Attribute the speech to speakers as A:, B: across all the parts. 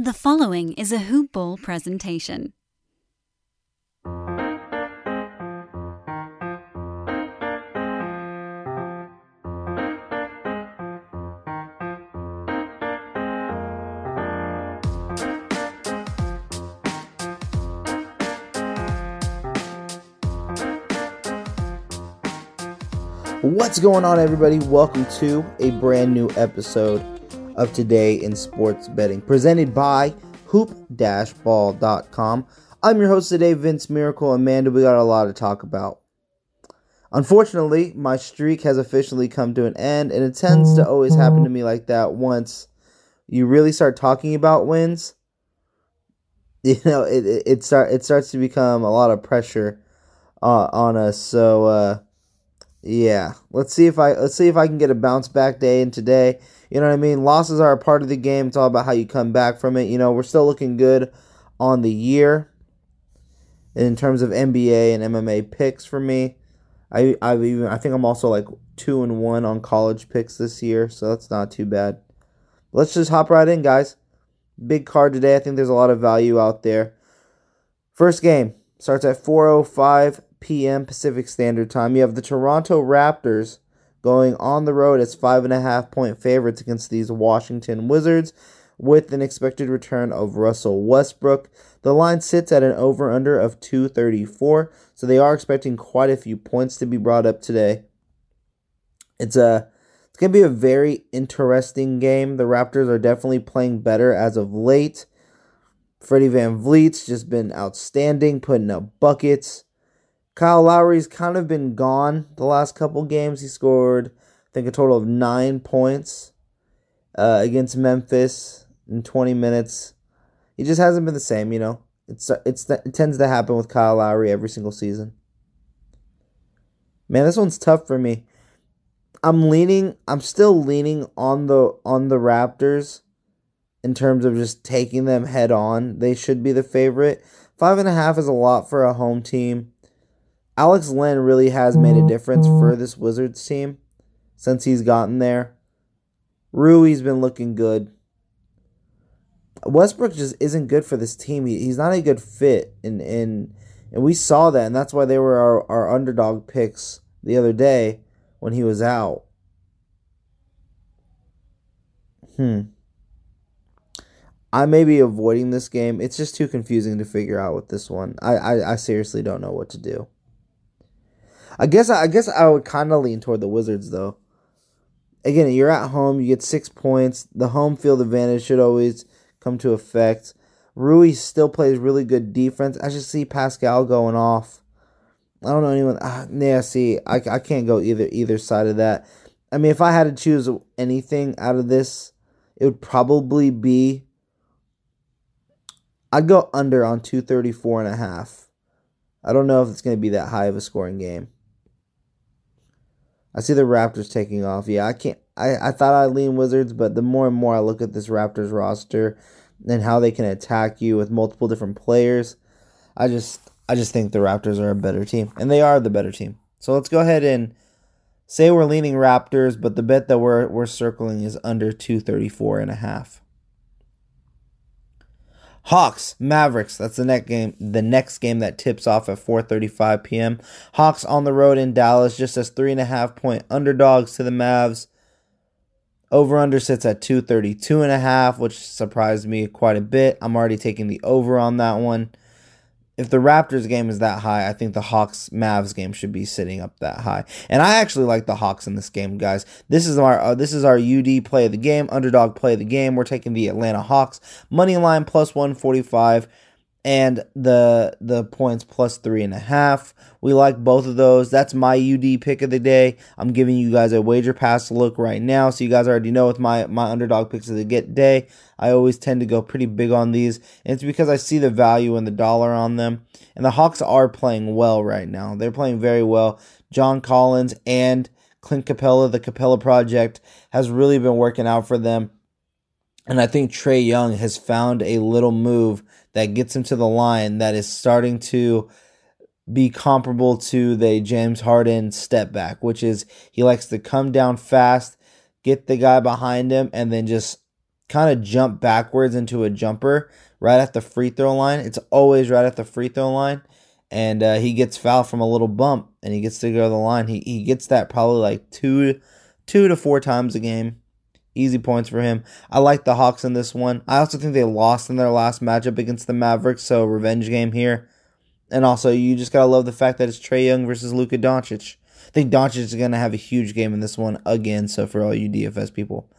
A: The following is a Hoop Ball presentation.
B: What's going on, everybody? Welcome to a brand new episode of Today in Sports Betting, presented by hoop-ball.com. I'm your host today, Vince Miracle. Amanda, we got a lot to talk about. Unfortunately, my streak has officially come to an end, and it tends to always happen to me like that once you really start talking about wins. You know, it it, it start it starts to become a lot of pressure uh, on us. So, uh, yeah, let's see if I let's see if I can get a bounce back day in today. You know what I mean? Losses are a part of the game. It's all about how you come back from it. You know, we're still looking good on the year in terms of NBA and MMA picks for me. I I even I think I'm also like two and one on college picks this year, so that's not too bad. Let's just hop right in, guys. Big card today. I think there's a lot of value out there. First game starts at 4:05 p.m. Pacific Standard Time. You have the Toronto Raptors going on the road as five and a half point favorites against these Washington Wizards with an expected return of Russell Westbrook. The line sits at an over under of 234, so they are expecting quite a few points to be brought up today. It's a it's going to be a very interesting game. The Raptors are definitely playing better as of late. Freddie VanVleet's just been outstanding, putting up buckets. Kyle Lowry's kind of been gone the last couple games. He scored, I think, a total of nine points uh, against Memphis in 20 minutes. He just hasn't been the same, you know. It's it's it tends to happen with Kyle Lowry every single season. Man, this one's tough for me. I'm leaning. I'm still leaning on the on the Raptors in terms of just taking them head on. They should be the favorite. Five and a half is a lot for a home team. Alex Len really has made a difference for this Wizards team since he's gotten there. Rui's been looking good. Westbrook just isn't good for this team. He, he's not a good fit, and and and we saw that, and that's why they were our, our underdog picks the other day when he was out. Hmm. I may be avoiding this game. It's just too confusing to figure out with this one. I, I, I seriously don't know what to do. I guess I guess I would kind of lean toward the Wizards though. Again, you're at home, you get six points. The home field advantage should always come to effect. Rui still plays really good defense. I just see Pascal going off. I don't know anyone. Uh, yeah, see, I, I can't go either either side of that. I mean, if I had to choose anything out of this, it would probably be. I'd go under on 234 and a half. I don't know if it's going to be that high of a scoring game. I see the Raptors taking off. Yeah, I can't. I, I thought I'd lean Wizards, but the more and more I look at this Raptors roster and how they can attack you with multiple different players, I just I just think the Raptors are a better team, and they are the better team. So let's go ahead and say we're leaning Raptors, but the bet that we're we're circling is under 234 and a half. Hawks, Mavericks. That's the next game. The next game that tips off at 4:35 p.m. Hawks on the road in Dallas, just as three and a half point underdogs to the Mavs. Over under sits at 232 and a half, which surprised me quite a bit. I'm already taking the over on that one if the Raptors game is that high, I think the Hawks Mavs game should be sitting up that high. And I actually like the Hawks in this game, guys. This is our uh, this is our UD play of the game, underdog play of the game. We're taking the Atlanta Hawks money line plus 145 and the the points plus three and a half. We like both of those. That's my UD pick of the day. I'm giving you guys a wager pass look right now, so you guys already know with my my underdog picks of the get day. I always tend to go pretty big on these, and it's because I see the value in the dollar on them. And the Hawks are playing well right now. They're playing very well. John Collins and Clint Capela, the Capela Project, has really been working out for them. And I think Trae Young has found a little move that gets him to the line that is starting to be comparable to the James Harden step back, which is he likes to come down fast, get the guy behind him, and then just kind of jump backwards into a jumper right at the free throw line. It's always right at the free throw line. And uh, he gets fouled from a little bump and he gets to go to the line. He, he gets that probably like two, two to four times a game. Easy points for him. I like the Hawks in this one. I also think they lost in their last matchup against the Mavericks, so revenge game here. And also, you just gotta love the fact that it's Trae Young versus Luka Doncic. I think Doncic is gonna have a huge game in this one again. So for all you DFS people,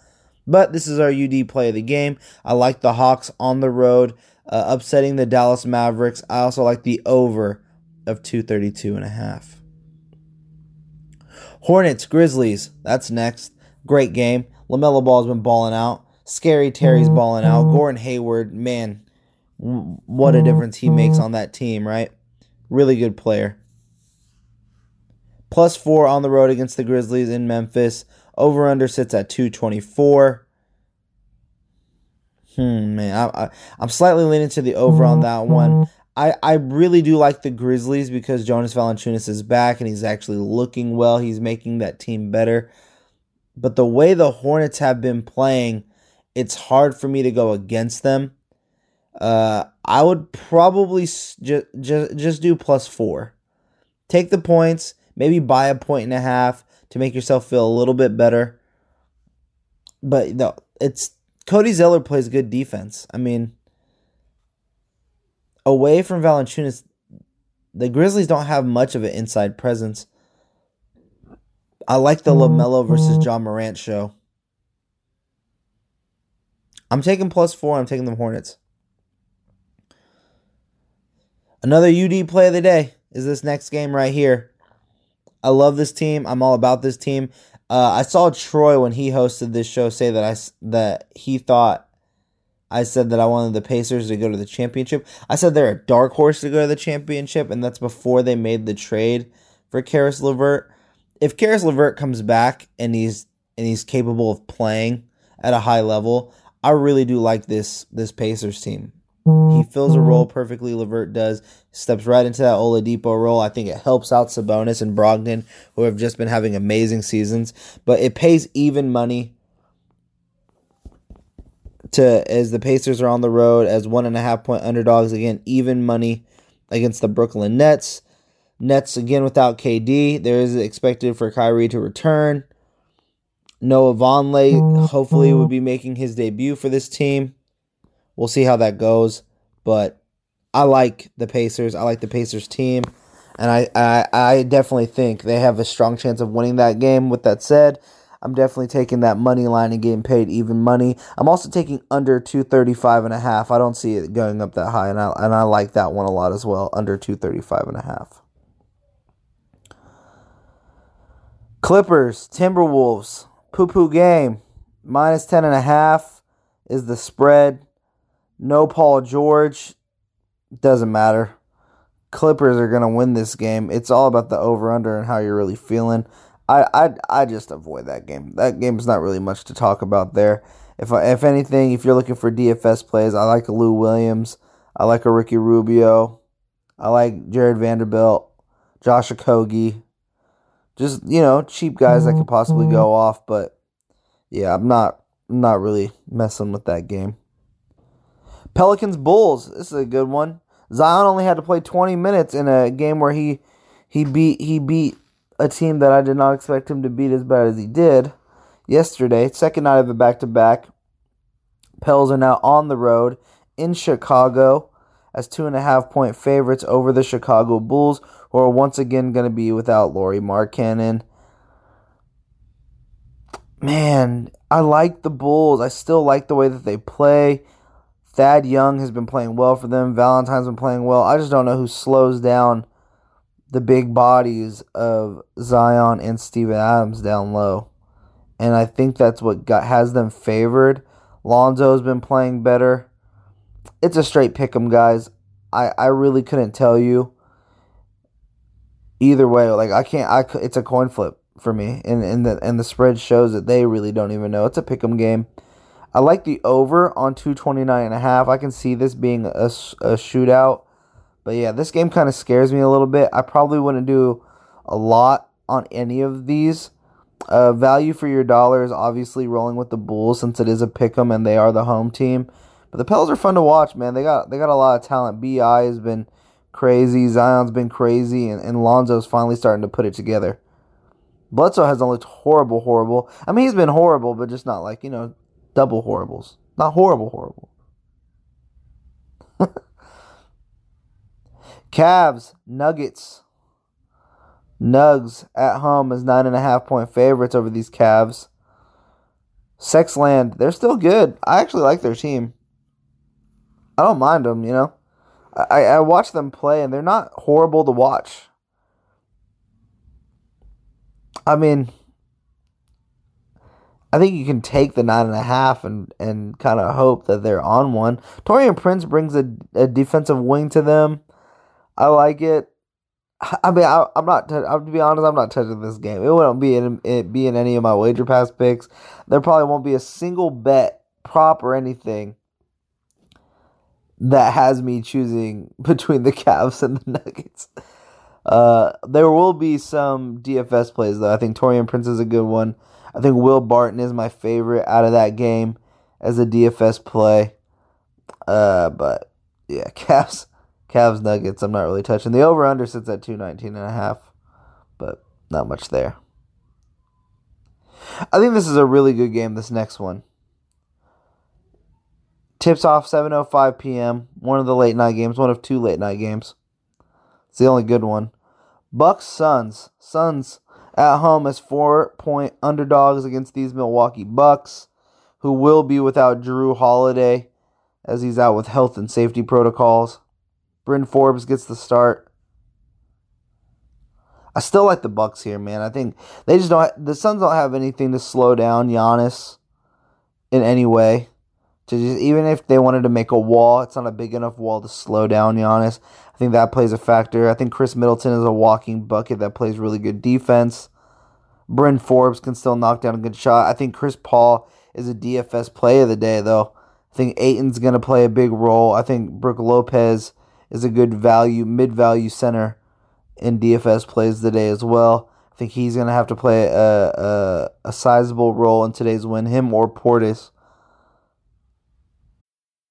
B: but this is our UD play of the game. I like the Hawks on the road, uh, upsetting the Dallas Mavericks. I also like the over of 232 and a half. Hornets Grizzlies. That's next. Great game. LaMelo Ball's been balling out. Scary Terry's mm-hmm. balling out. Gordon Hayward, man, what a difference he makes mm-hmm. on that team, right? Really good player. Plus four on the road against the Grizzlies in Memphis. Over under sits at 224. Hmm, man, I, I'm slightly leaning to the over on that mm-hmm. one. I, I really do like the Grizzlies because Jonas Valanciunas is back and he's actually looking well. He's making that team better. But the way the Hornets have been playing, it's hard for me to go against them. Uh, I would probably just just just do plus four. Take the points, maybe buy a point and a half to make yourself feel a little bit better. But no, it's Cody Zeller plays good defense. I mean, away from Valanciunas, the Grizzlies don't have much of an inside presence. I like the LaMelo versus Ja Morant show. I'm taking plus four. I'm taking the Hornets. Another UD play of the day is this next game right here. I love this team. I'm all about this team. Uh, I saw Troy when he hosted this show say that I that he thought I said that I wanted the Pacers to go to the championship. I said they're a dark horse to go to the championship, and that's before they made the trade for Caris LeVert. If Caris LeVert comes back and he's and he's capable of playing at a high level, I really do like this this Pacers team. He fills a role mm-hmm. perfectly. LeVert does steps right into that Oladipo role. I think it helps out Sabonis and Brogdon, who have just been having amazing seasons. But it pays even money to as the Pacers are on the road as one and a half point underdogs again. Even money against the Brooklyn Nets. Nets again without KD. There is expected for Kyrie to return. Noah Vonleh hopefully would be making his debut for this team. We'll see how that goes, but I like the Pacers. I like the Pacers team, and I, I I definitely think they have a strong chance of winning that game. With that said, I'm definitely taking that money line and getting paid even money. I'm also taking under 235 and a half. I don't see it going up that high and I and I like that one a lot as well, under 235 and a half. Clippers, Timberwolves, poo poo game. Minus 10 and a half is the spread. No Paul George. Doesn't matter. Clippers are going to win this game. It's all about the over under and how you're really feeling. I, I I just avoid that game. That game's not really much to talk about there. If I, if anything, if you're looking for DFS plays, I like a Lou Williams. I like a Ricky Rubio. I like Jared Vanderbilt, Josh Okogie. Just, you know, cheap guys that could possibly go mm-hmm. off, but yeah, I'm not I'm not really messing with that game. Pelicans Bulls. This is a good one. Zion only had to play 20 minutes in a game where he he beat he beat a team that I did not expect him to beat as bad as he did yesterday. Second night of a back to back. Pels are now on the road in Chicago as two and a half point favorites over the Chicago Bulls, who are once again going to be without Lauri Markkanen. Man, I like the Bulls. I still like the way that they play. Thad Young has been playing well for them. Valentine's been playing well. I just don't know who slows down the big bodies of Zion and Steven Adams down low. And I think that's what got has them favored. Lonzo's been playing better. It's a straight pick 'em, guys. I, I really couldn't tell you either way. Like I can't. I it's a coin flip for me, and and the and the spread shows that they really don't even know. It's a pick 'em game. I like the over on 229 and a half. I can see this being a, a shootout. But yeah, this game kind of scares me a little bit. I probably wouldn't do a lot on any of these. Uh, value for your dollar is obviously rolling with the Bulls since it is a pick 'em and they are the home team. But the Pels are fun to watch, man. They got they got a lot of talent. Bi has been crazy. Zion's been crazy, and, and Lonzo's finally starting to put it together. Bledsoe hasn't looked horrible, horrible. I mean, he's been horrible, but just not like you know double horribles. Not horrible, horrible. Cavs, Nuggets. Nugs at home is nine and a half point favorites over these Cavs. Sexland, they're still good. I actually like their team. I don't mind them, you know. I, I watch them play and they're not horrible to watch. I mean, I think you can take the nine and a half and, and kind of hope that they're on one. Taurean Prince brings a, a defensive wing to them. I like it. I mean, I, am not. T- to be honest, I'm not touching this game. It wouldn't be in it be in any of my wager pass picks. There probably won't be a single bet, prop, or anything that has me choosing between the Cavs and the Nuggets. Uh, there will be some DFS plays though. I think Taurean Prince is a good one. I think Will Barton is my favorite out of that game as a DFS play. Uh, but yeah, Cavs, Cavs Nuggets. I'm not really touching. The over under sits at 219 and a half, but not much there. I think this is a really good game. This next one tips off 7:05 p.m. One of the late night games. One of two late night games. It's the only good one. Bucks Suns. Suns at home as four point underdogs against these Milwaukee Bucks, who will be without Jrue Holiday as he's out with health and safety protocols. Bryn Forbes gets the start. I still like the Bucks here, man. I think they just don't. The Suns don't have anything to slow down Giannis in any way. To just even if they wanted to make a wall, it's not a big enough wall to slow down Giannis. I think that plays a factor. I think Khris Middleton is a walking bucket that plays really good defense. Bryn Forbes can still knock down a good shot. I think Chris Paul is a DFS play of the day, though. I think Ayton's going to play a big role. I think Brook Lopez is a good value, mid value center in DFS plays today as well. I think he's going to have to play a, a, a sizable role in today's win, him or Portis.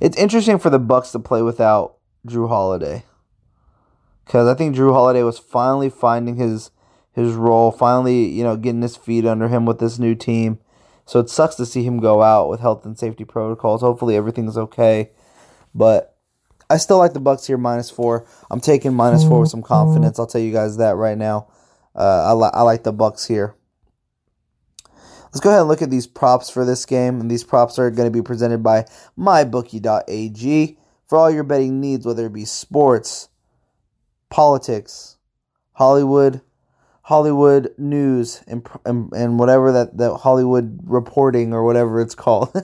B: It's interesting for the Bucks to play without Jrue Holiday. Cuz I think Jrue Holiday was finally finding his his role, finally, you know, getting his feet under him with this new team. So it sucks to see him go out with health and safety protocols. Hopefully everything's okay. But I still like the Bucks here minus 4. I'm taking minus 4 with some confidence. I'll tell you guys that right now. Uh, I, li- I like the Bucks here. Let's go ahead and look at these props for this game. And these props are going to be presented by mybookie.ag. for all your betting needs, whether it be sports, politics, Hollywood, Hollywood news, and and, and whatever that, that Hollywood reporting or whatever it's called.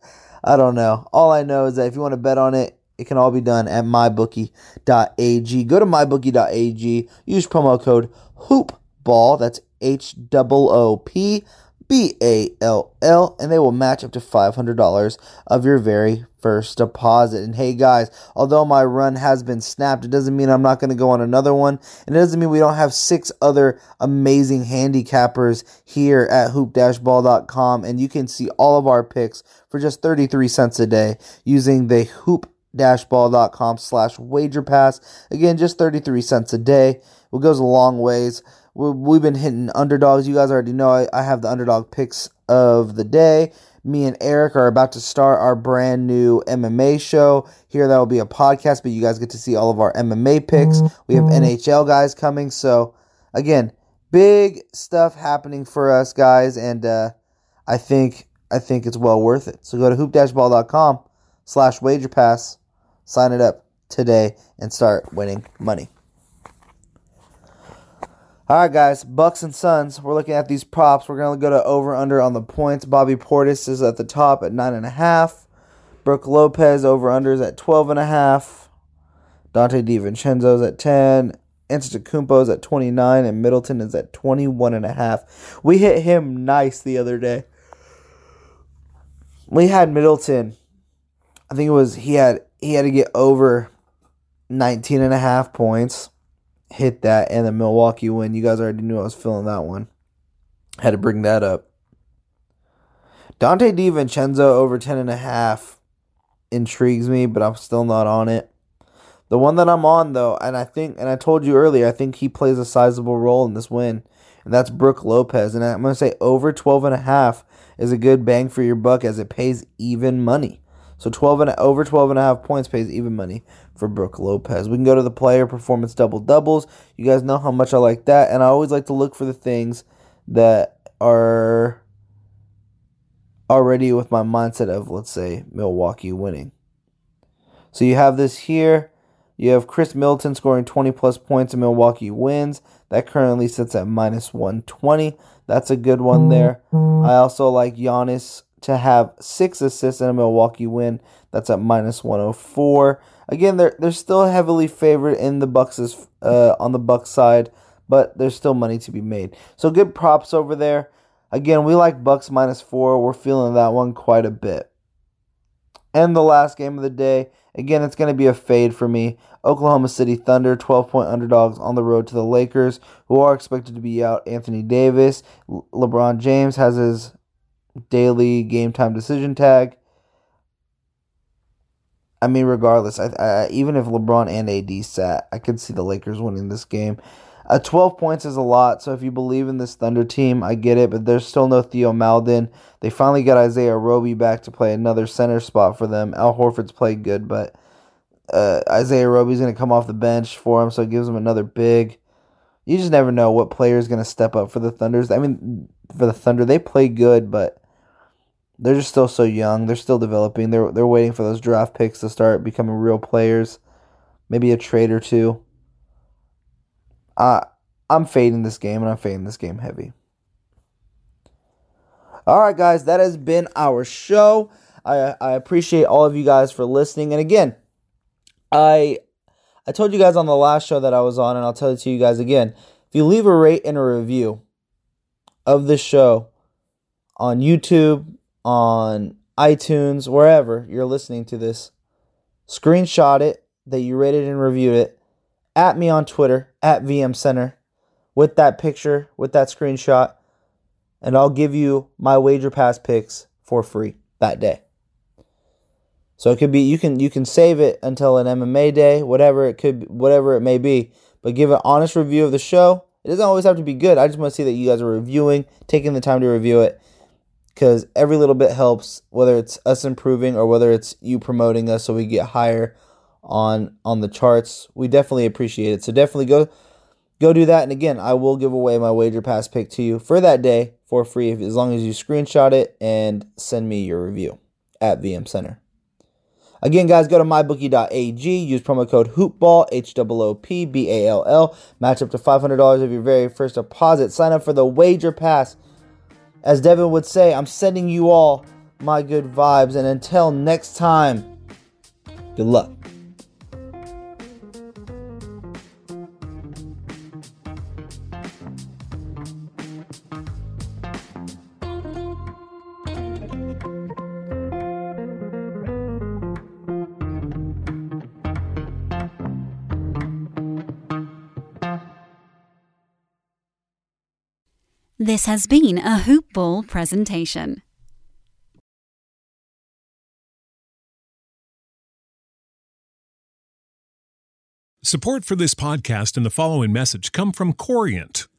B: I don't know. All I know is that if you want to bet on it, it can all be done at mybookie.ag. Go to mybookie.ag. Use promo code HOOPBALL. That's H O O P B A L L, and they will match up to $500 of your very first deposit. And hey, guys, although my run has been snapped, it doesn't mean I'm not going to go on another one. And it doesn't mean we don't have six other amazing handicappers here at hoop-ball.com. And you can see all of our picks for just 33 cents a day using the hoop ball.com slash wager pass. Again, just 33 cents a day. It goes a long ways we've been hitting underdogs. You guys already know I, I have the underdog picks of the day. Me and Eric are about to start our brand new MMA show. Here, that will be a podcast, but you guys get to see all of our MMA picks. We have NHL guys coming. So, again, big stuff happening for us, guys, and uh, I think I think it's well worth it. So go to hoop-ball.com slash wager pass, sign it up today, and start winning money. All right, guys, Bucks and Suns. We're looking at these props. We're gonna go to over under on the points. Bobby Portis is at the top at nine and a half. Brook Lopez over unders at twelve and a half. Donte DiVincenzo's at ten. Antetokounmpo's at 29 and Middleton is at 21 and. We hit him nice the other day. We had Middleton. I think it was he had he had to get over 19 and a half points hit that and the Milwaukee win. You guys already knew I was feeling that one. Had to bring that up. Donte DiVincenzo over 10.5 intrigues me, but I'm still not on it. The one that I'm on, though, and I think, and I told you earlier, I think he plays a sizable role in this win, and that's Brook Lopez. And I'm going to say over 12.5 is a good bang for your buck as it pays even money. So 12 and over 12 and a half points pays even money for Brook Lopez. We can go to the player performance double doubles. You guys know how much I like that, and I always like to look for the things that are already with my mindset of let's say Milwaukee winning. So you have this here. You have Khris Middleton scoring 20 plus points and Milwaukee wins. That currently sits at minus 120. That's a good one there. Mm-hmm. I also like Giannis to have six assists in a Milwaukee win. That's at minus 104. Again, they're they're still heavily favored in the Bucks uh, on the Bucks side, but there's still money to be made. So good props over there. Again, we like Bucks minus four. We're feeling that one quite a bit. And the last game of the day, again, it's going to be a fade for me. Oklahoma City Thunder, 12 point underdogs on the road to the Lakers, who are expected to be out Anthony Davis. Le- LeBron James has his daily game time decision tag. I mean, regardless, I, I, even if LeBron and AD sat, I could see the Lakers winning this game. Uh, 12 points is a lot, so if you believe in this Thunder team, I get it, but there's still no Theo Maledon. They finally got Isaiah Roby back to play another center spot for them. Al Horford's played good, but uh, Isaiah Roby's going to come off the bench for him, so it gives him another big. You just never know what player is going to step up for the Thunders. I mean, for the Thunder, they play good, but they're just still so young. They're still developing. They're they're waiting for those draft picks to start becoming real players. Maybe a trade or two. Uh, I'm fading this game, and I'm fading this game heavy. All right, guys, that has been our show. I I appreciate all of you guys for listening. And again, I I told you guys on the last show that I was on, and I'll tell it to you guys again. If you leave a rate and a review of this show on YouTube, on iTunes, wherever you're listening to this, screenshot it that you rated and reviewed it, at me on Twitter, at VM Center, with that picture, with that screenshot, and I'll give you my wager pass picks for free that day. So it could be you can you can save it until an MMA day, whatever it could whatever it may be, but give an honest review of the show. It doesn't always have to be good. I just want to see that you guys are reviewing, taking the time to review it because every little bit helps whether it's us improving or whether it's you promoting us so we get higher on on the charts we definitely appreciate it so definitely go go do that and again i will give away my wager pass pick to you for that day for free if, as long as you screenshot it and send me your review at vm center Again, guys, go to mybookie.ag, use promo code HOOPBALL, H O O P B A L L. Match up to $500 of your very first deposit. Sign up for the Wager Pass. As Devin would say, I'm sending you all my good vibes. And until next time, good luck.
A: This has been a Hoop Ball presentation.
C: Support for this podcast and the following message come from Corient.